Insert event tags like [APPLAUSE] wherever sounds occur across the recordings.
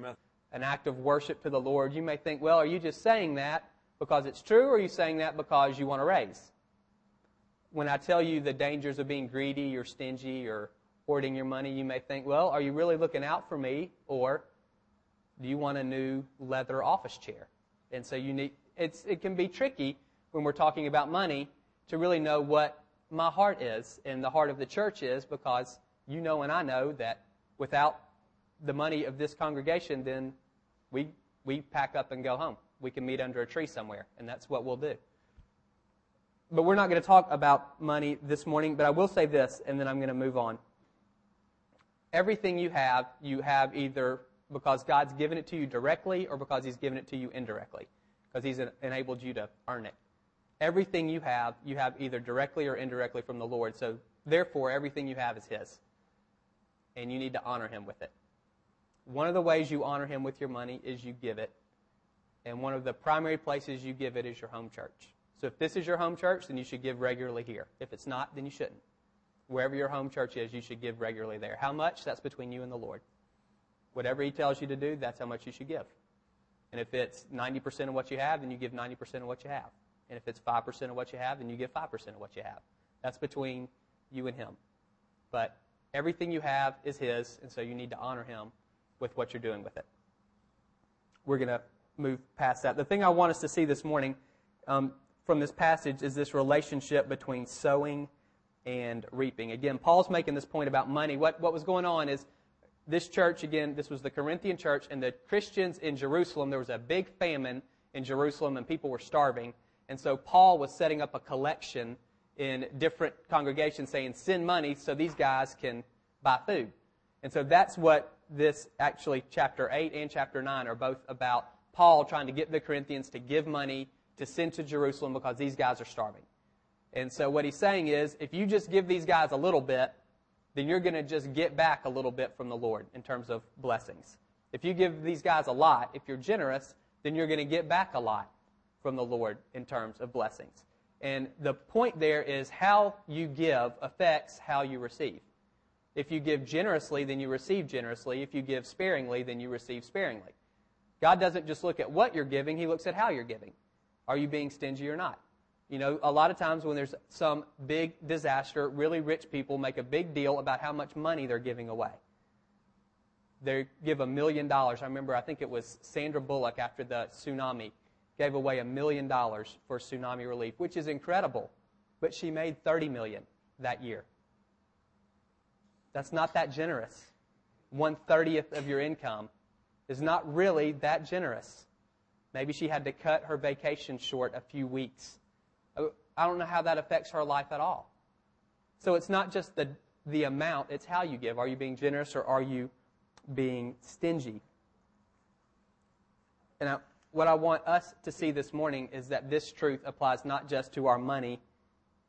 method. an act of worship to the Lord, you may think, well, are you just saying that because it's true, or are you saying that because you want to raise? When I tell you the dangers of being greedy or stingy or hoarding your money, you may think, well, are you really looking out for me, or do you want a new leather office chair? And so you need, it's, it can be tricky when we're talking about money to really know what my heart is and the heart of the church is because you know and I know that without the money of this congregation, then we, we pack up and go home. We can meet under a tree somewhere, and that's what we'll do. But we're not going to talk about money this morning, but I will say this, and then I'm going to move on. Everything you have, you have either because God's given it to you directly or because He's given it to you indirectly, because He's enabled you to earn it. Everything you have, you have either directly or indirectly from the Lord. So, therefore, everything you have is His. And you need to honor Him with it. One of the ways you honor Him with your money is you give it. And one of the primary places you give it is your home church. So, if this is your home church, then you should give regularly here. If it's not, then you shouldn't. Wherever your home church is, you should give regularly there. How much? That's between you and the Lord. Whatever He tells you to do, that's how much you should give. And if it's 90% of what you have, then you give 90% of what you have. And if it's 5% of what you have, then you give 5% of what you have. That's between you and Him. But everything you have is His, and so you need to honor Him with what you're doing with it. We're going to move past that. The thing I want us to see this morning um, from this passage is this relationship between sowing and reaping. Again, Paul's making this point about money. What, what was going on is this church, again, this was the Corinthian church, and the Christians in Jerusalem, there was a big famine in Jerusalem, and people were starving. And so Paul was setting up a collection in different congregations saying, send money so these guys can buy food. And so that's what this actually, chapter 8 and chapter 9 are both about Paul trying to get the Corinthians to give money to send to Jerusalem because these guys are starving. And so what he's saying is, if you just give these guys a little bit, then you're going to just get back a little bit from the Lord in terms of blessings. If you give these guys a lot, if you're generous, then you're going to get back a lot from the Lord in terms of blessings. And the point there is how you give affects how you receive. If you give generously, then you receive generously. If you give sparingly, then you receive sparingly. God doesn't just look at what you're giving, He looks at how you're giving. Are you being stingy or not? You know, a lot of times when there's some big disaster, really rich people make a big deal about how much money they're giving away. They give a million dollars. I remember, I think it was Sandra Bullock after the tsunami gave away a million dollars for tsunami relief, which is incredible. But she made 30 million that year. That's not that generous. One thirtieth of your income is not really that generous. Maybe she had to cut her vacation short a few weeks. Oh, I don't know how that affects her life at all. So it's not just the, the amount, it's how you give. Are you being generous or are you being stingy? And I, what I want us to see this morning is that this truth applies not just to our money,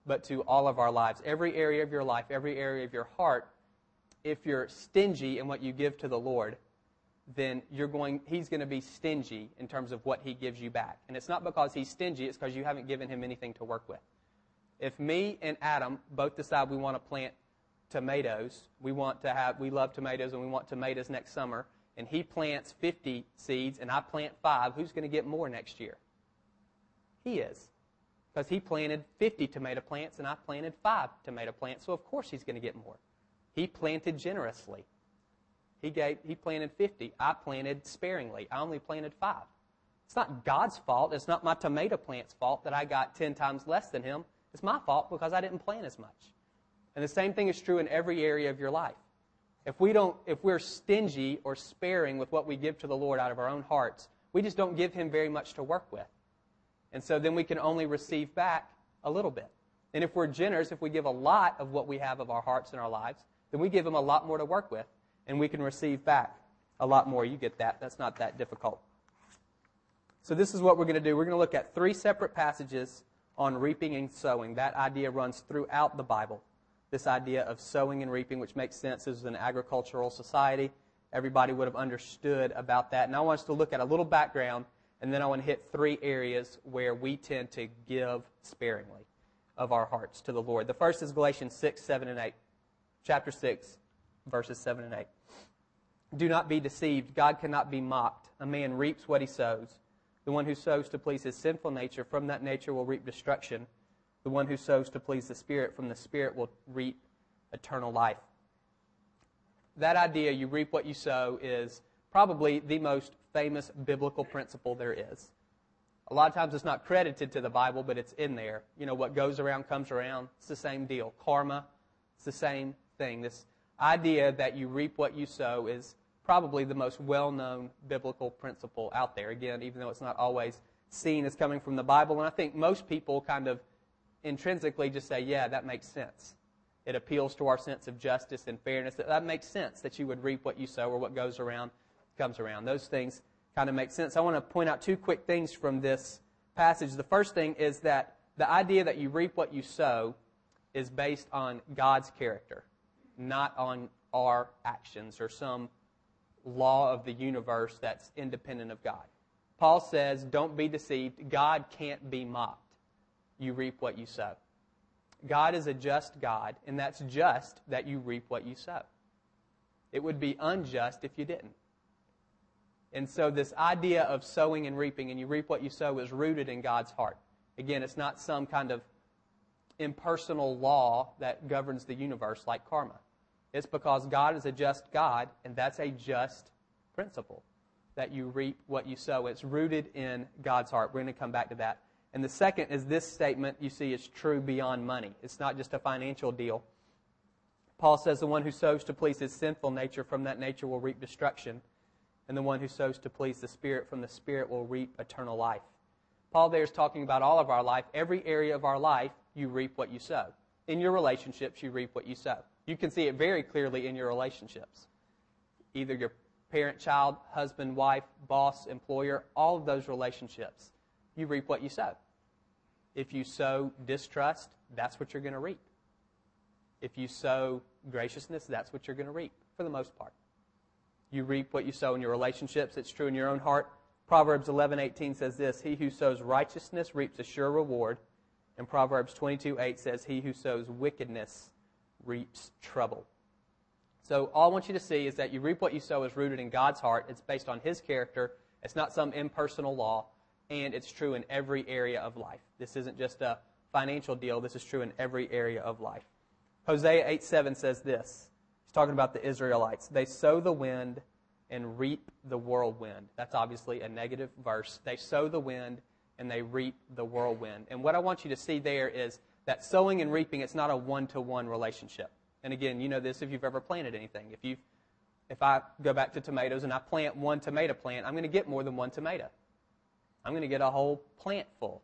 but to all of our lives. Every area of your life, every area of your heart, if you're stingy in what you give to the Lord, then you're going, he's going to be stingy in terms of what he gives you back. And it's not because he's stingy, it's because you haven't given him anything to work with. If me and Adam both decide we want to plant tomatoes, we want to have, we love tomatoes and we want tomatoes next summer, and he plants 50 seeds and I plant five, who's going to get more next year? He is. Because he planted 50 tomato plants and I planted five tomato plants, so of course he's going to get more. He planted generously. He gave he planted 50. I planted sparingly. I only planted 5. It's not God's fault. It's not my tomato plant's fault that I got 10 times less than him. It's my fault because I didn't plant as much. And the same thing is true in every area of your life. If we don't if we're stingy or sparing with what we give to the Lord out of our own hearts, we just don't give him very much to work with. And so then we can only receive back a little bit. And if we're generous, if we give a lot of what we have of our hearts and our lives, then we give them a lot more to work with and we can receive back a lot more. You get that. That's not that difficult. So, this is what we're going to do. We're going to look at three separate passages on reaping and sowing. That idea runs throughout the Bible. This idea of sowing and reaping, which makes sense. This is an agricultural society. Everybody would have understood about that. And I want us to look at a little background, and then I want to hit three areas where we tend to give sparingly of our hearts to the Lord. The first is Galatians 6, 7, and 8. Chapter 6, verses 7 and 8. Do not be deceived. God cannot be mocked. A man reaps what he sows. The one who sows to please his sinful nature, from that nature will reap destruction. The one who sows to please the Spirit, from the Spirit will reap eternal life. That idea, you reap what you sow, is probably the most famous biblical principle there is. A lot of times it's not credited to the Bible, but it's in there. You know, what goes around comes around. It's the same deal. Karma, it's the same thing. This idea that you reap what you sow is probably the most well known biblical principle out there. Again, even though it's not always seen as coming from the Bible. And I think most people kind of intrinsically just say, yeah, that makes sense. It appeals to our sense of justice and fairness. That, that makes sense that you would reap what you sow or what goes around comes around. Those things kind of make sense. I want to point out two quick things from this passage. The first thing is that the idea that you reap what you sow is based on God's character, not on our actions or some law of the universe that's independent of God. Paul says, Don't be deceived. God can't be mocked. You reap what you sow. God is a just God, and that's just that you reap what you sow. It would be unjust if you didn't. And so, this idea of sowing and reaping, and you reap what you sow, is rooted in God's heart. Again, it's not some kind of impersonal law that governs the universe like karma. It's because God is a just God, and that's a just principle that you reap what you sow. It's rooted in God's heart. We're going to come back to that. And the second is this statement you see is true beyond money. It's not just a financial deal. Paul says, The one who sows to please his sinful nature, from that nature will reap destruction. And the one who sows to please the Spirit, from the Spirit will reap eternal life. Paul there is talking about all of our life. Every area of our life, you reap what you sow. In your relationships, you reap what you sow. You can see it very clearly in your relationships. Either your parent, child, husband, wife, boss, employer, all of those relationships. You reap what you sow. If you sow distrust, that's what you're going to reap. If you sow graciousness, that's what you're going to reap, for the most part. You reap what you sow in your relationships. It's true in your own heart. Proverbs 11:18 says this, "He who sows righteousness reaps a sure reward." And Proverbs 22:8 says, "He who sows wickedness reaps trouble." So all I want you to see is that you reap what you sow is rooted in God's heart. It's based on His character. It's not some impersonal law, and it's true in every area of life. This isn't just a financial deal. This is true in every area of life. Hosea 8 7 says this. He's talking about the Israelites. They sow the wind and reap the whirlwind. That's obviously a negative verse. They sow the wind and they reap the whirlwind. And what I want you to see there is that sowing and reaping, it's not a one to one relationship. And again, you know this if you've ever planted anything. If you if I go back to tomatoes and I plant one tomato plant, I'm going to get more than one tomato. I'm going to get a whole plant full.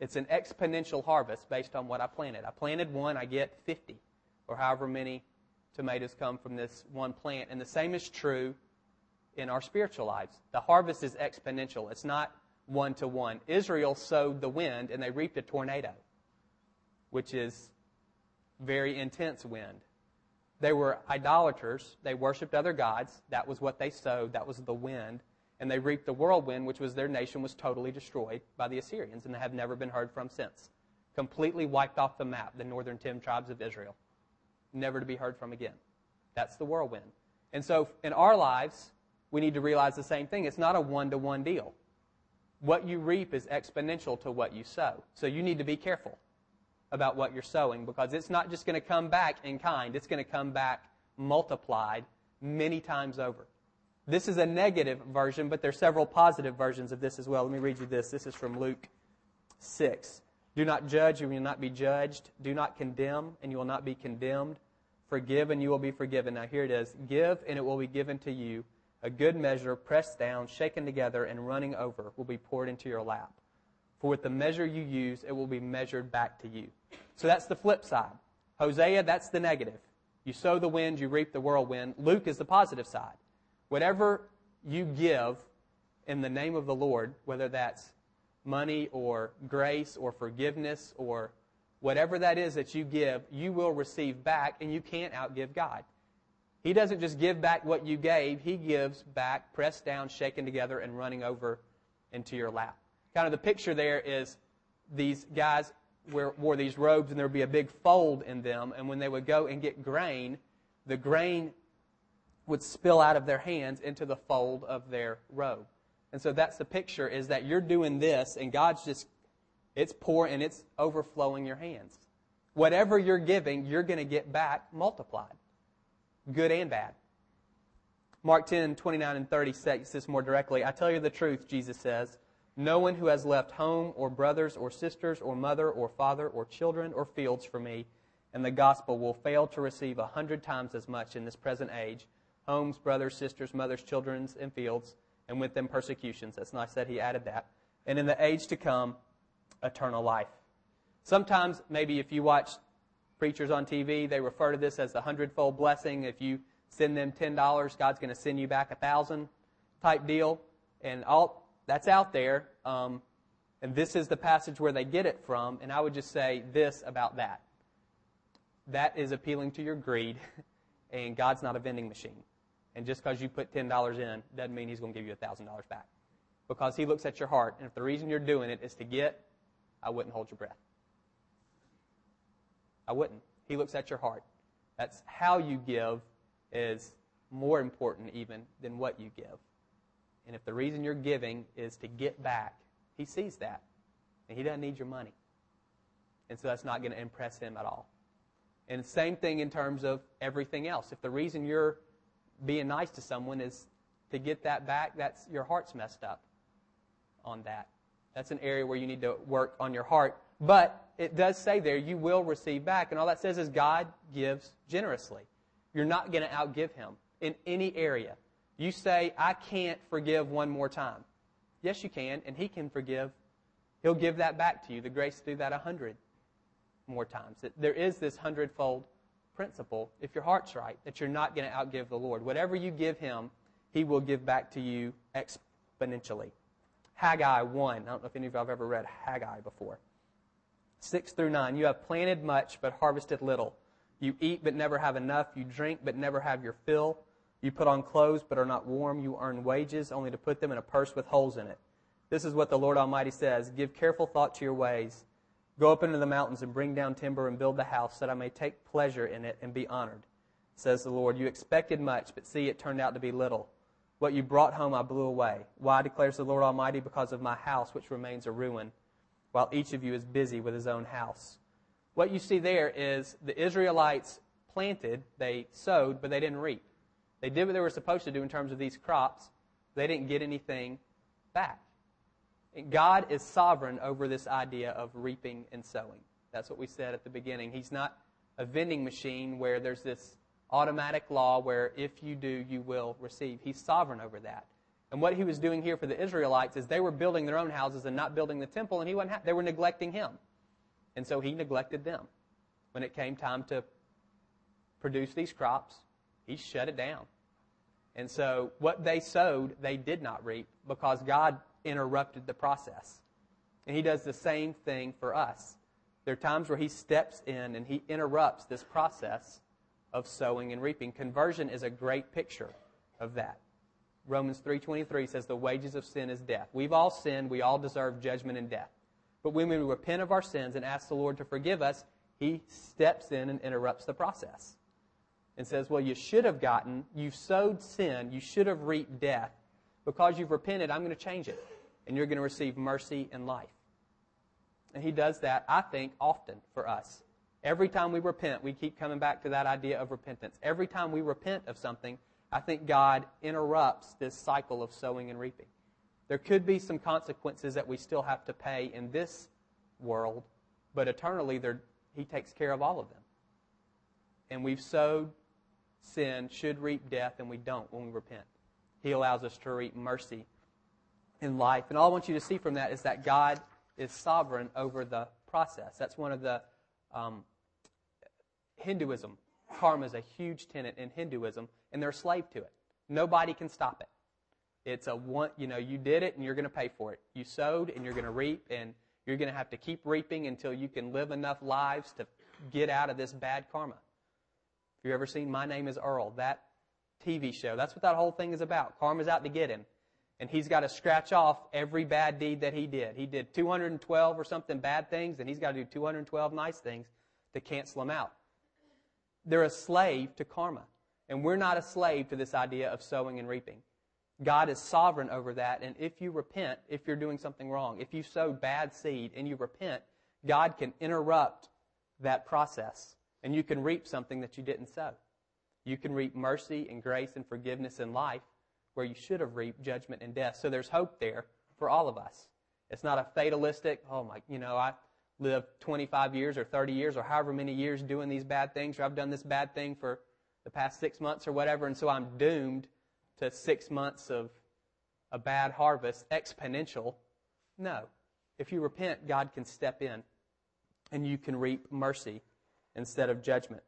It's an exponential harvest based on what I planted. I planted one, I get 50, or however many tomatoes come from this one plant. And the same is true in our spiritual lives. The harvest is exponential, it's not one to one. Israel sowed the wind and they reaped a tornado, which is very intense wind. They were idolaters. They worshiped other gods. That was what they sowed. That was the wind. And they reaped the whirlwind, which was their nation was totally destroyed by the Assyrians, and they have never been heard from since. Completely wiped off the map, the northern ten tribes of Israel. Never to be heard from again. That's the whirlwind. And so in our lives, we need to realize the same thing. It's not a one to one deal. What you reap is exponential to what you sow. So you need to be careful about what you're sowing because it's not just going to come back in kind, it's going to come back multiplied many times over. This is a negative version, but there are several positive versions of this as well. Let me read you this. This is from Luke 6. Do not judge, and you will not be judged. Do not condemn, and you will not be condemned. Forgive, and you will be forgiven. Now, here it is Give, and it will be given to you. A good measure, pressed down, shaken together, and running over, will be poured into your lap. For with the measure you use, it will be measured back to you. So that's the flip side. Hosea, that's the negative. You sow the wind, you reap the whirlwind. Luke is the positive side. Whatever you give in the name of the Lord, whether that's money or grace or forgiveness or whatever that is that you give, you will receive back, and you can't outgive God. He doesn't just give back what you gave, He gives back, pressed down, shaken together, and running over into your lap. Kind of the picture there is these guys wore these robes and there would be a big fold in them, and when they would go and get grain, the grain would spill out of their hands into the fold of their robe. And so that's the picture is that you're doing this and God's just, it's pouring and it's overflowing your hands. Whatever you're giving, you're going to get back multiplied. Good and bad. Mark 10, 29 and 30 says this more directly. I tell you the truth, Jesus says. No one who has left home or brothers or sisters or mother or father or children or fields for me and the gospel will fail to receive a hundred times as much in this present age homes, brothers, sisters, mothers, children, and fields, and with them persecutions. That's nice that he added that. And in the age to come, eternal life. Sometimes, maybe if you watch preachers on TV, they refer to this as the hundredfold blessing. If you send them $10, God's going to send you back a thousand type deal. And all that's out there. Um, and this is the passage where they get it from. And I would just say this about that. That is appealing to your greed, [LAUGHS] and God's not a vending machine. And just because you put $10 in doesn't mean He's going to give you $1,000 back. Because He looks at your heart. And if the reason you're doing it is to get, I wouldn't hold your breath. I wouldn't. He looks at your heart. That's how you give is more important even than what you give. And if the reason you're giving is to get back, he sees that. And he doesn't need your money. And so that's not going to impress him at all. And same thing in terms of everything else. If the reason you're being nice to someone is to get that back, that's your heart's messed up on that. That's an area where you need to work on your heart. But it does say there, you will receive back. And all that says is God gives generously. You're not going to outgive him in any area. You say, I can't forgive one more time. Yes, you can, and he can forgive. He'll give that back to you, the grace to do that a hundred more times. There is this hundredfold principle, if your heart's right, that you're not going to outgive the Lord. Whatever you give him, he will give back to you exponentially. Haggai 1. I don't know if any of you have ever read Haggai before. 6 through 9. You have planted much, but harvested little. You eat but never have enough. You drink but never have your fill. You put on clothes but are not warm. You earn wages only to put them in a purse with holes in it. This is what the Lord Almighty says Give careful thought to your ways. Go up into the mountains and bring down timber and build the house, that I may take pleasure in it and be honored. Says the Lord. You expected much, but see, it turned out to be little. What you brought home I blew away. Why, declares the Lord Almighty? Because of my house, which remains a ruin, while each of you is busy with his own house. What you see there is the Israelites planted, they sowed, but they didn't reap. They did what they were supposed to do in terms of these crops. They didn't get anything back. God is sovereign over this idea of reaping and sowing. That's what we said at the beginning. He's not a vending machine where there's this automatic law where if you do, you will receive. He's sovereign over that. And what he was doing here for the Israelites is they were building their own houses and not building the temple, and he wasn't ha- they were neglecting him. And so he neglected them. When it came time to produce these crops, he shut it down. And so what they sowed, they did not reap because God interrupted the process. And he does the same thing for us. There are times where he steps in and he interrupts this process of sowing and reaping. Conversion is a great picture of that. Romans 3:23 says the wages of sin is death. We've all sinned, we all deserve judgment and death. But when we repent of our sins and ask the Lord to forgive us, he steps in and interrupts the process. And says, "Well, you should have gotten, you've sowed sin, you should have reaped death. Because you've repented, I'm going to change it. And you're going to receive mercy and life. And he does that, I think, often for us. Every time we repent, we keep coming back to that idea of repentance. Every time we repent of something, I think God interrupts this cycle of sowing and reaping. There could be some consequences that we still have to pay in this world, but eternally, He takes care of all of them. And we've sowed sin, should reap death, and we don't when we repent. He allows us to reap mercy in life. And all I want you to see from that is that God is sovereign over the process. That's one of the um, Hinduism. Karma is a huge tenet in Hinduism, and they're a slave to it. Nobody can stop it. It's a one, you know, you did it and you're going to pay for it. You sowed and you're going to reap, and you're going to have to keep reaping until you can live enough lives to get out of this bad karma. If you've ever seen My Name is Earl, that TV show. That's what that whole thing is about. Karma's out to get him. And he's got to scratch off every bad deed that he did. He did 212 or something bad things, and he's got to do 212 nice things to cancel them out. They're a slave to karma. And we're not a slave to this idea of sowing and reaping. God is sovereign over that, and if you repent, if you're doing something wrong, if you sow bad seed and you repent, God can interrupt that process, and you can reap something that you didn't sow. You can reap mercy and grace and forgiveness in life where you should have reaped judgment and death. So there's hope there for all of us. It's not a fatalistic, oh my, you know, I lived 25 years or 30 years or however many years doing these bad things, or I've done this bad thing for the past six months or whatever, and so I'm doomed to six months of a bad harvest, exponential. No. If you repent, God can step in and you can reap mercy instead of judgment.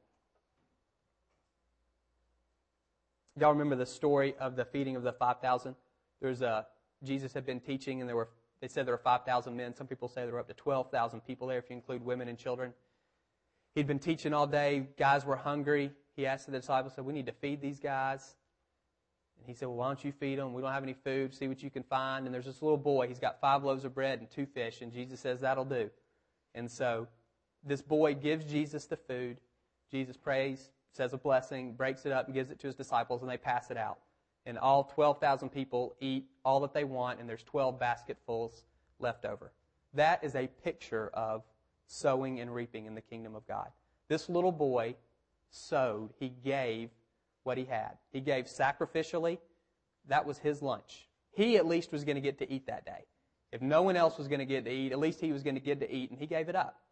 Y'all remember the story of the feeding of the 5,000? There's a, Jesus had been teaching and there were, they said there were 5,000 men. Some people say there were up to 12,000 people there if you include women and children. He'd been teaching all day. Guys were hungry. He asked the disciples, said, we need to feed these guys. And he said, well, why don't you feed them? We don't have any food. See what you can find. And there's this little boy. He's got five loaves of bread and two fish. And Jesus says, that'll do. And so this boy gives Jesus the food. Jesus prays, says a blessing, breaks it up, and gives it to his disciples, and they pass it out. And all 12,000 people eat all that they want, and there's 12 basketfuls left over. That is a picture of sowing and reaping in the kingdom of God. This little boy sowed, he gave what he had. He gave sacrificially. That was his lunch. He at least was going to get to eat that day. If no one else was going to get to eat, at least he was going to get to eat, and he gave it up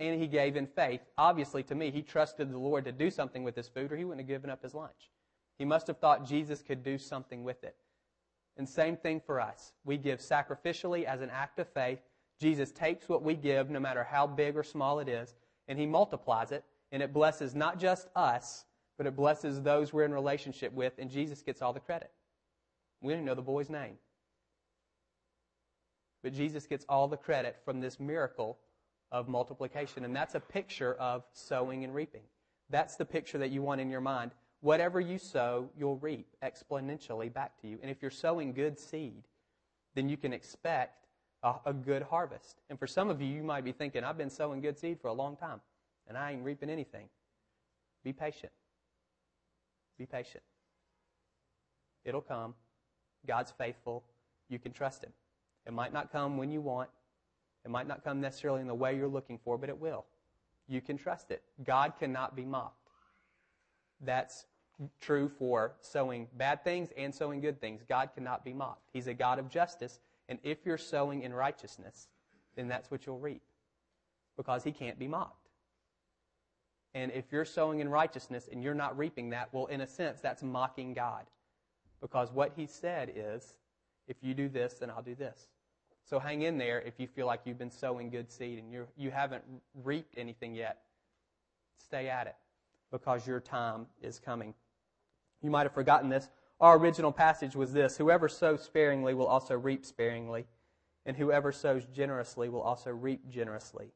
and he gave in faith. Obviously, to me, he trusted the Lord to do something with his food, or he wouldn't have given up his lunch. He must have thought Jesus could do something with it. And same thing for us. We give sacrificially as an act of faith. Jesus takes what we give, no matter how big or small it is, and he multiplies it, and it blesses not just us, but it blesses those we're in relationship with, and Jesus gets all the credit. We didn't know the boy's name. But Jesus gets all the credit from this miracle of multiplication. And that's a picture of sowing and reaping. That's the picture that you want in your mind. Whatever you sow, you'll reap exponentially back to you. And if you're sowing good seed, then you can expect a, a, good harvest. And for some of you, you might be thinking, I've been sowing good seed for a long time, and I ain't reaping anything. Be patient. Be patient. It'll come. God's faithful. You can trust Him. It might not come when you want, it might not come necessarily in the way you're looking for, but it will. You can trust it. God cannot be mocked. That's true for sowing bad things and sowing good things. God cannot be mocked. He's a God of justice, and if you're sowing in righteousness, then that's what you'll reap because he can't be mocked. And if you're sowing in righteousness and you're not reaping that, well, in a sense, that's mocking God. Because what he said is, if you do this, then I'll do this. So hang in there if you feel like you've been sowing good seed and you're, you haven't reaped anything yet. Stay at it because your time is coming. You might have forgotten this. Our original passage was this Whoever sows sparingly will also reap sparingly, and whoever sows generously will also reap generously.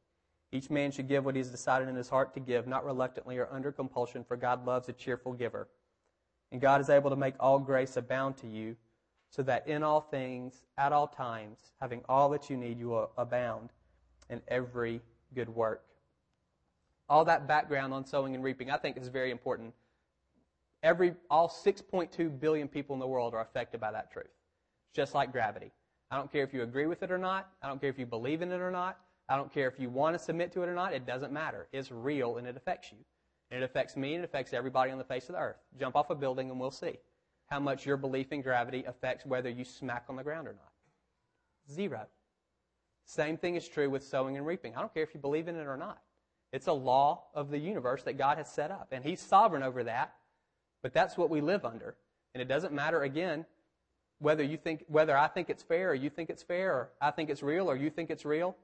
Each man should give what he has decided in his heart to give, not reluctantly or under compulsion, for God loves a cheerful giver. And God is able to make all grace abound to you so that in all things, at all times, having all that you need, you will abound in every good work. All that background on sowing and reaping, I think, is very important. Every, all 6.2 billion people in the world are affected by that truth. It's just like gravity. I don't care if you agree with it or not. I don't care if you believe in it or not. I don't care if you want to submit to it or not. It doesn't matter. It's real and it affects you. And it affects me and it affects everybody on the face of the earth. Jump off a building and we'll see how much your belief in gravity affects whether you smack on the ground or not. Zero. Same thing is true with sowing and reaping. I don't care if you believe in it or not. It's a law of the universe that God has set up, and He's sovereign over that. But that's what we live under, and it doesn't matter again whether you think whether I think it's fair or you think it's fair, or I think it's real or you think it's real,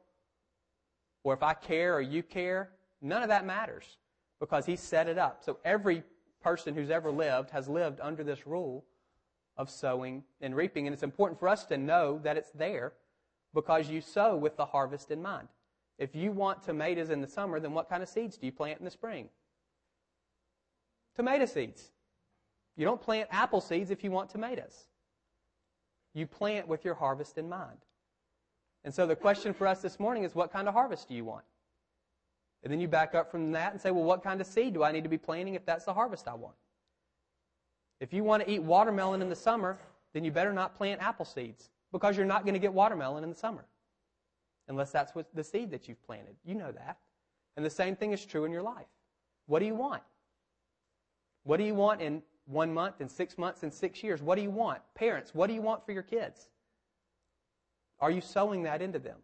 or if I care or you care. None of that matters because He set it up. So every person who's ever lived has lived under this rule of sowing and reaping. And it's important for us to know that it's there because you sow with the harvest in mind. If you want tomatoes in the summer, then what kind of seeds do you plant in the spring? Tomato seeds. You don't plant apple seeds if you want tomatoes. You plant with your harvest in mind. And so the question for us this morning is what kind of harvest do you want? And then you back up from that and say, well, what kind of seed do I need to be planting if that's the harvest I want? If you want to eat watermelon in the summer, then you better not plant apple seeds because you're not going to get watermelon in the summer unless that's what the seed that you've planted. You know that. And the same thing is true in your life. What do you want? What do you want in one month, in six months, in six years? What do you want? Parents, what do you want for your kids? Are you sowing that into them?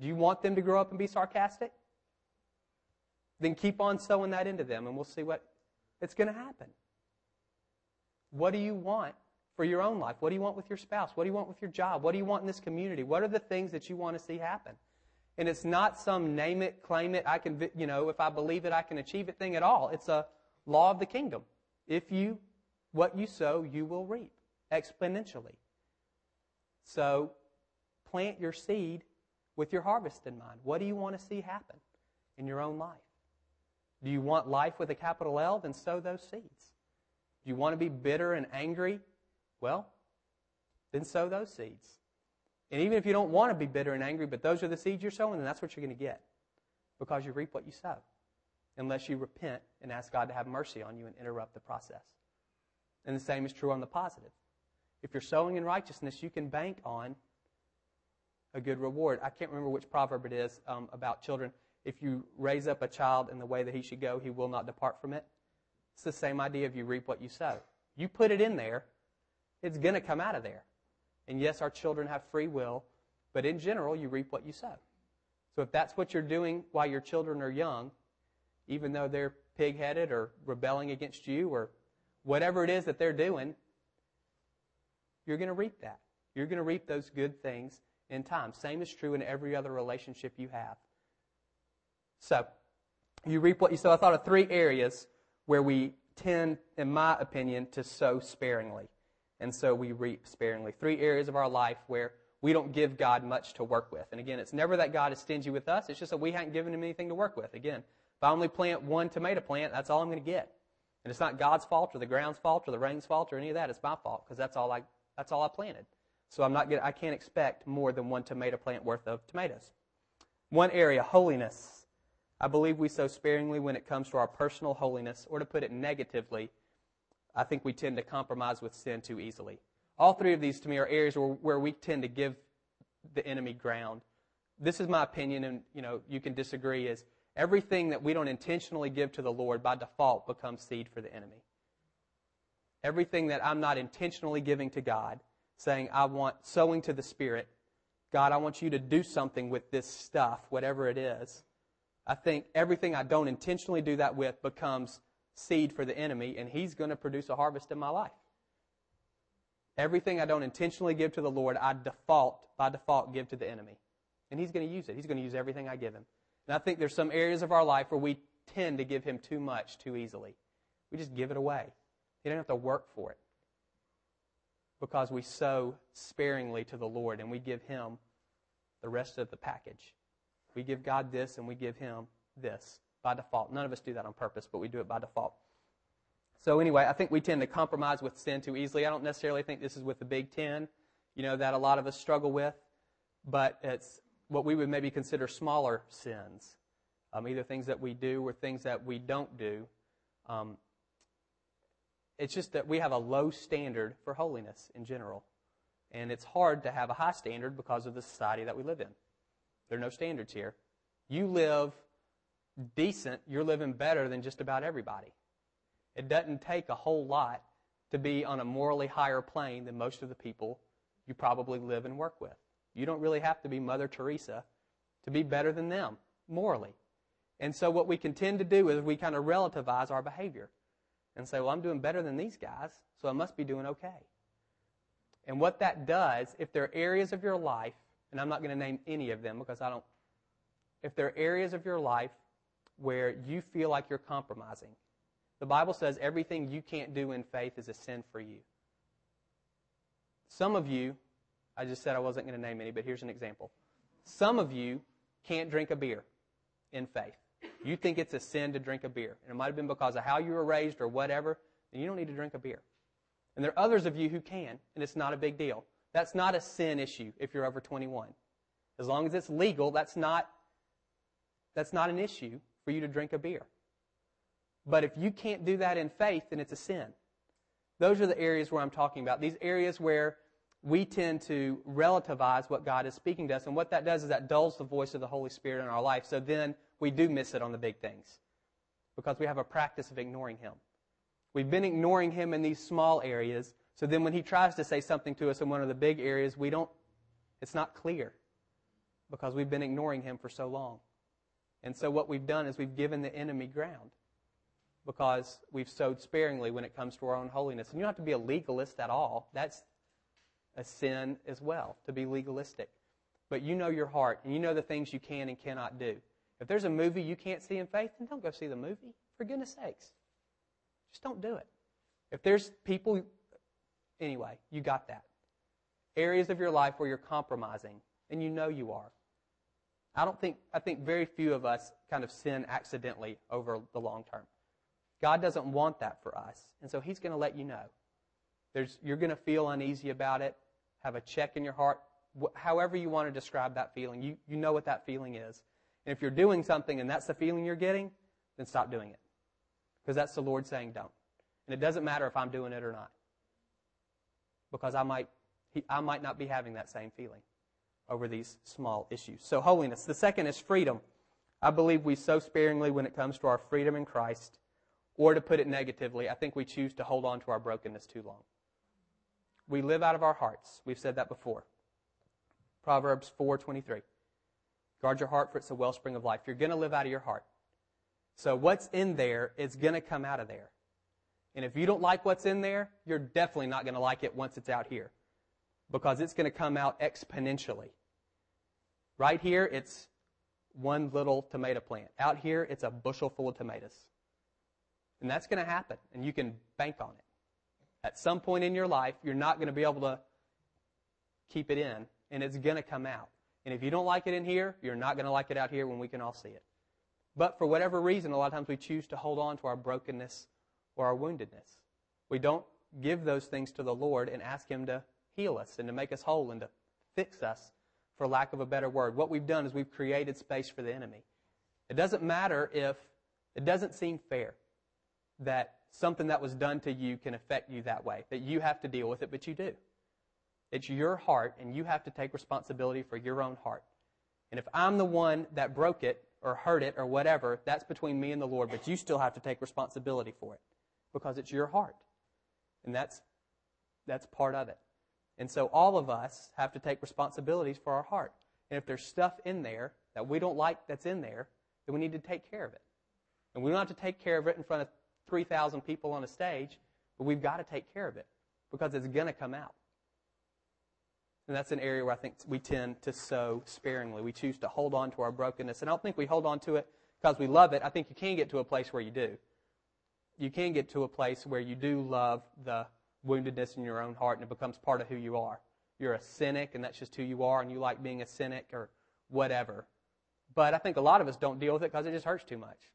Do you want them to grow up and be sarcastic? Then keep on sowing that into them and we'll see what it's going to happen. What do you want for your own life? What do you want with your spouse? What do you want with your job? What do you want in this community? What are the things that you want to see happen? And it's not some name it, claim it, I can, you know, if I believe it, I can achieve it thing at all. It's a law of the kingdom. If you, what you sow, you will reap exponentially. So plant your seed with your harvest in mind. What do you want to see happen in your own life? Do you want life with a capital L? Then sow those seeds. Do you want to be bitter and angry? Well, then sow those seeds. And even if you don't want to be bitter and angry, but those are the seeds you're sowing, then that's what you're going to get. Because you reap what you sow. Unless you repent and ask God to have mercy on you and interrupt the process. And the same is true on the positive. If you're sowing in righteousness, you can bank on a good reward. I can't remember which proverb it is um, about children. If you raise up a child in the way that he should go, he will not depart from it. It's the same idea of you reap what you sow. You put it in there, it's going to come out of there. And yes, our children have free will, but in general, you reap what you sow. So if that's what you're doing while your children are young, even though they're pig headed or rebelling against you or whatever it is that they're doing, you're going to reap that. You're going to reap those good things in time. Same is true in every other relationship you have. So, you reap what you sow. I thought of three areas where we tend, in my opinion, to sow sparingly. And so we reap sparingly. Three areas of our life where we don't give God much to work with. And again, it's never that God is stingy with us. It's just that we haven't given him anything to work with. Again, if I only plant one tomato plant, that's all I'm going to get. And it's not God's fault or the ground's fault or the rain's fault or any of that. It's my fault because that's all I, that's all I planted. So I'm not get, I can't expect more than one tomato plant worth of tomatoes. One area, holiness. I believe we sow sparingly when it comes to our personal holiness, or to put it negatively, I think we tend to compromise with sin too easily. All three of these to me are areas where, where we tend to give the enemy ground. This is my opinion, and you know you can disagree. Is everything that we don't intentionally give to the Lord by default becomes seed for the enemy. Everything that I'm not intentionally giving to God, saying I want sowing to the Spirit, God, I want you to do something with this stuff, whatever it is. I think everything I don't intentionally do that with becomes seed for the enemy, and he's going to produce a harvest in my life. Everything I don't intentionally give to the Lord, I default, by default, give to the enemy. And he's going to use it. He's going to use everything I give him. And I think there's some areas of our life where we tend to give him too much too easily. We just give it away. He doesn't have to work for it. Because we sow sparingly to the Lord and we give him the rest of the package. We give God this and we give him this by default. None of us do that on purpose, but we do it by default. So anyway, I think we tend to compromise with sin too easily. I don't necessarily think this is with the Big Ten, you know, that a lot of us struggle with, but it's what we would maybe consider smaller sins, um, either things that we do or things that we don't do. Um, it's just that we have a low standard for holiness in general. And it's hard to have a high standard because of the society that we live in. There are no standards here. You live decent, you're living better than just about everybody. It doesn't take a whole lot to be on a morally higher plane than most of the people you probably live and work with. You don't really have to be Mother Teresa to be better than them morally. And so what we can tend to do is we kind of relativize our behavior and say, well, I'm doing better than these guys, so I must be doing okay. And what that does, if there are areas of your life, and I'm not going to name any of them because I don't, if there are areas of your life where you feel like you're compromising. The Bible says everything you can't do in faith is a sin for you. Some of you, I just said I wasn't going to name any, but here's an example. Some of you can't drink a beer in faith. You think it's a sin to drink a beer. And it might have been because of how you were raised or whatever, then you don't need to drink a beer. And there are others of you who can, and it's not a big deal. That's not a sin issue if you're over 21. As long as it's legal, that's not that's not an issue for you to drink a beer. But if you can't do that in faith, then it's a sin. Those are the areas where I'm talking about. These areas where we tend to relativize what God is speaking to us. And what that does is that dulls the voice of the Holy Spirit in our life. So then we do miss it on the big things because we have a practice of ignoring Him. We've been ignoring Him in these small areas. So then when He tries to say something to us in one of the big areas, we don't, it's not clear because we've been ignoring Him for so long. And so what we've done is we've given the enemy ground because we've sowed sparingly when it comes to our own holiness. And you don't have to be a legalist at all. That's a sin as well, to be legalistic. But you know your heart, and you know the things you can and cannot do. If there's a movie you can't see in faith, then don't go see the movie. For goodness sakes. Just don't do it. If there's people, anyway, you got that. Areas of your life where you're compromising, and you know you are. I don't think, I think very few of us kind of sin accidentally over the long term. God doesn't want that for us. And so He's going to let you know. There's, you're going to feel uneasy about it, have a check in your heart, however you want to describe that feeling. You, you know what that feeling is. And if you're doing something and that's the feeling you're getting, then stop doing it. Because that's the Lord saying don't. And it doesn't matter if I'm doing it or not. Because I might, I might not be having that same feeling over these small issues. So holiness. The second is freedom. I believe we sow sparingly when it comes to our freedom in Christ. Or to put it negatively, I think we choose to hold on to our brokenness too long. We live out of our hearts. We've said that before. Proverbs 4:23. Guard your heart for it's a wellspring of life. You're going to live out of your heart. So what's in there is going to come out of there. And if you don't like what's in there, you're definitely not going to like it once it's out here. Because it's going to come out exponentially. Right here, it's one little tomato plant. Out here, it's a bushel full of tomatoes. And that's going to happen, and you can bank on it. At some point in your life, you're not going to be able to keep it in, and it's going to come out. And if you don't like it in here, you're not going to like it out here when we can all see it. But for whatever reason, a lot of times we choose to hold on to our brokenness or our woundedness. We don't give those things to the Lord and ask Him to heal us and to make us whole and to fix us, for lack of a better word. What we've done is we've created space for the enemy. It doesn't matter if it doesn't seem fair that something that was done to you can affect you that way, that you have to deal with it, but you do. It's your heart, and you have to take responsibility for your own heart. And if I'm the one that broke it or hurt it or whatever, that's between me and the Lord, but you still have to take responsibility for it because it's your heart. And that's, that's part of it. And so all of us have to take responsibilities for our heart. And if there's stuff in there that we don't like that's in there, then we need to take care of it. And we don't have to take care of it in front of 3,000 people on a stage, but we've got to take care of it because it's going to come out. And that's an area where I think we tend to sow sparingly. We choose to hold on to our brokenness. And I don't think we hold on to it because we love it. I think you can get to a place where you do. You can get to a place where you do love the woundedness in your own heart and it becomes part of who you are. You're a cynic and that's just who you are and you like being a cynic or whatever. But I think a lot of us don't deal with it because it just hurts too much.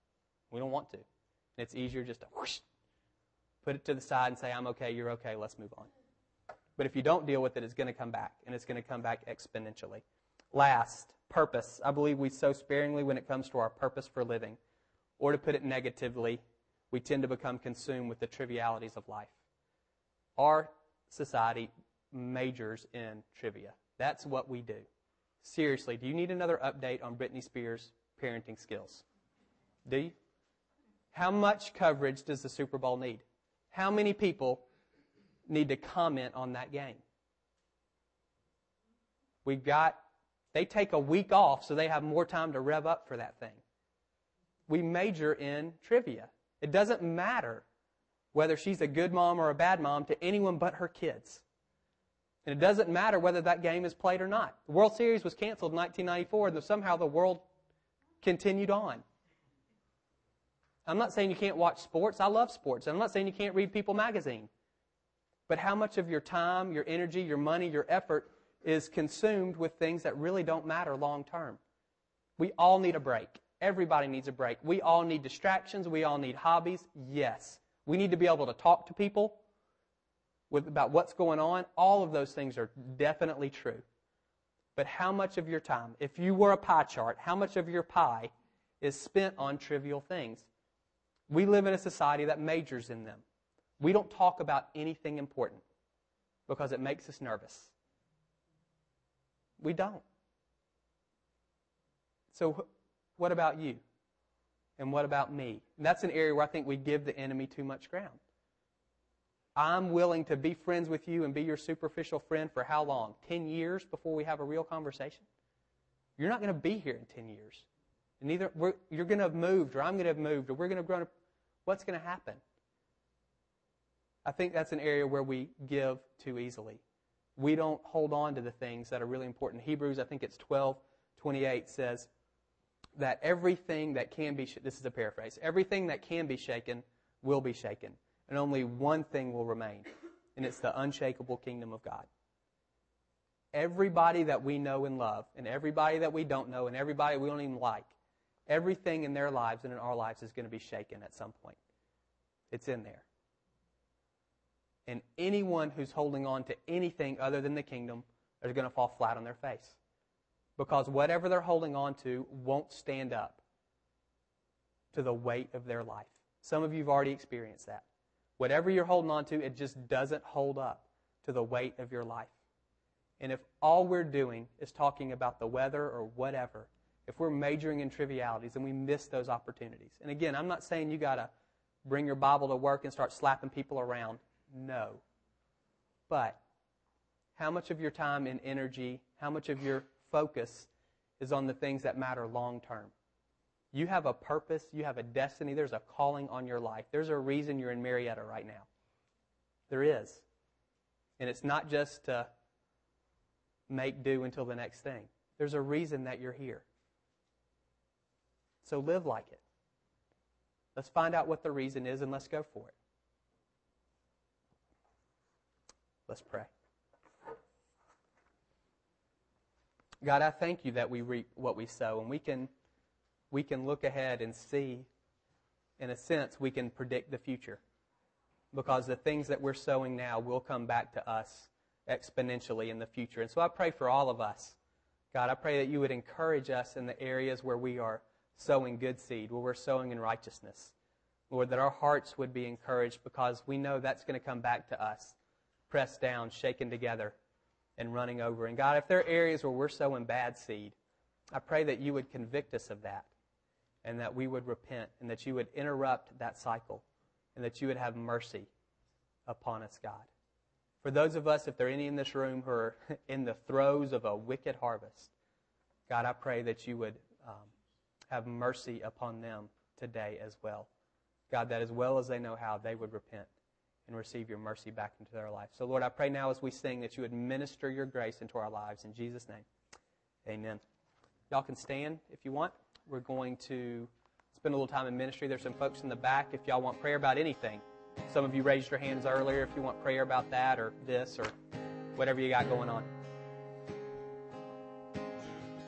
We don't want to. It's easier just to whoosh, put it to the side and say, I'm okay, you're okay, let's move on. But if you don't deal with it, it's going to come back, and it's going to come back exponentially. Last, purpose. I believe we sow sparingly when it comes to our purpose for living. Or to put it negatively, we tend to become consumed with the trivialities of life. Our society majors in trivia. That's what we do. Seriously, do you need another update on Britney Spears' parenting skills? Do you? How much coverage does the Super Bowl need? How many people need to comment on that game? We've got, they take a week off so they have more time to rev up for that thing. We major in trivia. It doesn't matter whether she's a good mom or a bad mom to anyone but her kids. And it doesn't matter whether that game is played or not. The World Series was canceled in 1994, and somehow the world continued on. I'm not saying you can't watch sports. I love sports. I'm not saying you can't read People magazine. But how much of your time, your energy, your money, your effort is consumed with things that really don't matter long term? We all need a break. Everybody needs a break. We all need distractions. We all need hobbies. Yes. We need to be able to talk to people with, about what's going on. All of those things are definitely true. But how much of your time, if you were a pie chart, how much of your pie is spent on trivial things. We live in a society that majors in them. We don't talk about anything important because it makes us nervous. We don't. So, what about you? And what about me? And that's an area where I think we give the enemy too much ground. I'm willing to be friends with you and be your superficial friend for how long? 10 years before we have a real conversation? You're not going to be here in 10 years. And either you're going to have moved, or I'm going to have moved, or we're going to have grown up. What's going to happen? I think that's an area where we give too easily. We don't hold on to the things that are really important. Hebrews, I think it's 12, 28 says that everything that can be, this is a paraphrase, everything that can be shaken will be shaken. And only one thing will remain. And it's the unshakable kingdom of God. Everybody that we know and love, and everybody that we don't know, and everybody we don't even like, everything in their lives and in our lives is going to be shaken at some point. It's in there. And anyone who's holding on to anything other than the kingdom is going to fall flat on their face. Because whatever they're holding on to won't stand up to the weight of their life. Some of you have already experienced that. Whatever you're holding on to, it just doesn't hold up to the weight of your life. And if all we're doing is talking about the weather or whatever, if we're majoring in trivialities and we miss those opportunities. And again, I'm not saying you got to bring your Bible to work and start slapping people around. No. But how much of your time and energy, how much of your focus is on the things that matter long term? You have a purpose, you have a destiny, there's a calling on your life. There's a reason you're in Marietta right now. There is. And it's not just to make do until the next thing. There's a reason that you're here. So live like it. Let's find out what the reason is and let's go for it. Let's pray. God, I thank you that we reap what we sow, and we can, we can look ahead and see, in a sense, we can predict the future. Because the things that we're sowing now will come back to us exponentially in the future. And so I pray for all of us. God, I pray that you would encourage us in the areas where we are sowing good seed, where we're sowing in righteousness. Lord, that our hearts would be encouraged because we know that's going to come back to us, pressed down, shaken together, and running over. And God, if there are areas where we're sowing bad seed, I pray that you would convict us of that and that we would repent and that you would interrupt that cycle and that you would have mercy upon us, God. For those of us, if there are any in this room who are [LAUGHS] in the throes of a wicked harvest, God, I pray that you would um, have mercy upon them today as well. God, that as well as they know how, they would repent and receive your mercy back into their life. So, Lord, I pray now as we sing that you administer your grace into our lives. In Jesus' name, amen. Y'all can stand if you want. We're going to spend a little time in ministry. There's some folks in the back if y'all want prayer about anything. Some of you raised your hands earlier if you want prayer about that or this or whatever you got going on.